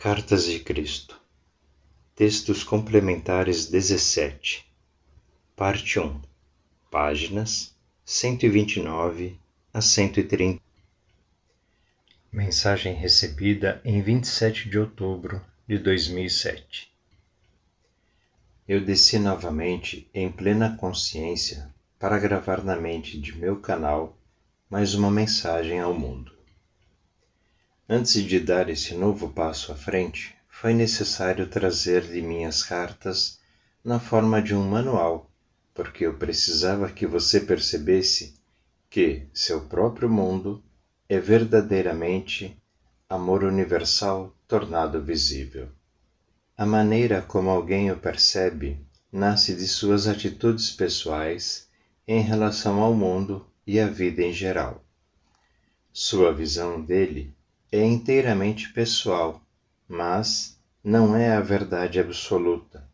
Cartas de Cristo. Textos Complementares 17 Parte 1 Páginas 129 a 130 Mensagem recebida em 27 de outubro de 2007 Eu desci novamente em plena consciência para gravar na mente de meu canal mais uma mensagem ao mundo. Antes de dar esse novo passo à frente, foi necessário trazer de minhas cartas na forma de um manual, porque eu precisava que você percebesse que seu próprio mundo é verdadeiramente amor universal tornado visível. A maneira como alguém o percebe nasce de suas atitudes pessoais em relação ao mundo e à vida em geral. Sua visão dele é inteiramente pessoal, mas não é a verdade absoluta,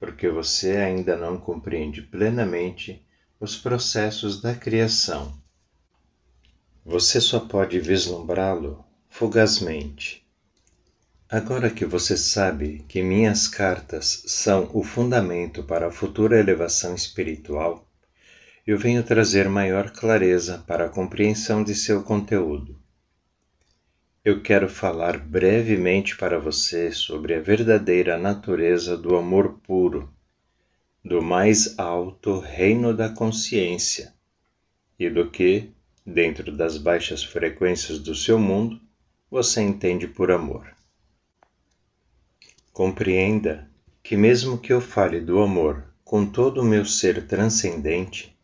porque você ainda não compreende plenamente os processos da criação. Você só pode vislumbrá-lo fugazmente. Agora que você sabe que minhas cartas são o fundamento para a futura elevação espiritual, eu venho trazer maior clareza para a compreensão de seu conteúdo eu quero falar brevemente para você sobre a verdadeira natureza do amor puro, do mais alto reino da consciência e do que, dentro das baixas frequências do seu mundo, você entende por amor. Compreenda que, mesmo que eu fale do amor com todo o meu ser transcendente,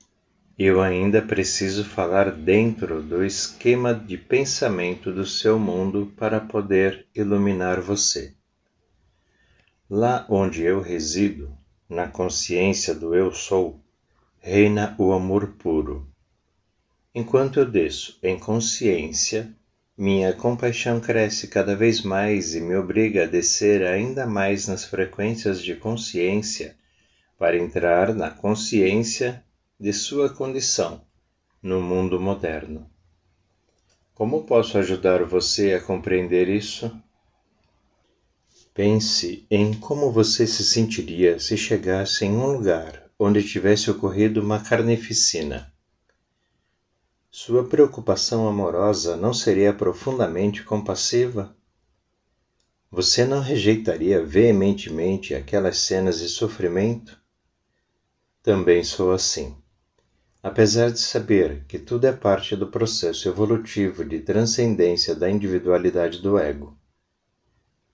eu ainda preciso falar dentro do esquema de pensamento do seu mundo para poder iluminar você. Lá onde eu resido, na consciência do Eu Sou, reina o amor puro. Enquanto eu desço em consciência, minha compaixão cresce cada vez mais e me obriga a descer ainda mais nas frequências de consciência para entrar na consciência de sua condição no mundo moderno. Como posso ajudar você a compreender isso? Pense em como você se sentiria se chegasse em um lugar onde tivesse ocorrido uma carnificina. Sua preocupação amorosa não seria profundamente compassiva? Você não rejeitaria veementemente aquelas cenas de sofrimento? Também sou assim. Apesar de saber que tudo é parte do processo evolutivo de transcendência da individualidade do ego,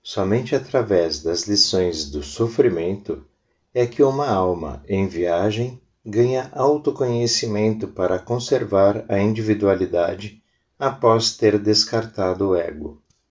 somente através das lições do sofrimento é que uma alma em viagem ganha autoconhecimento para conservar a individualidade após ter descartado o ego.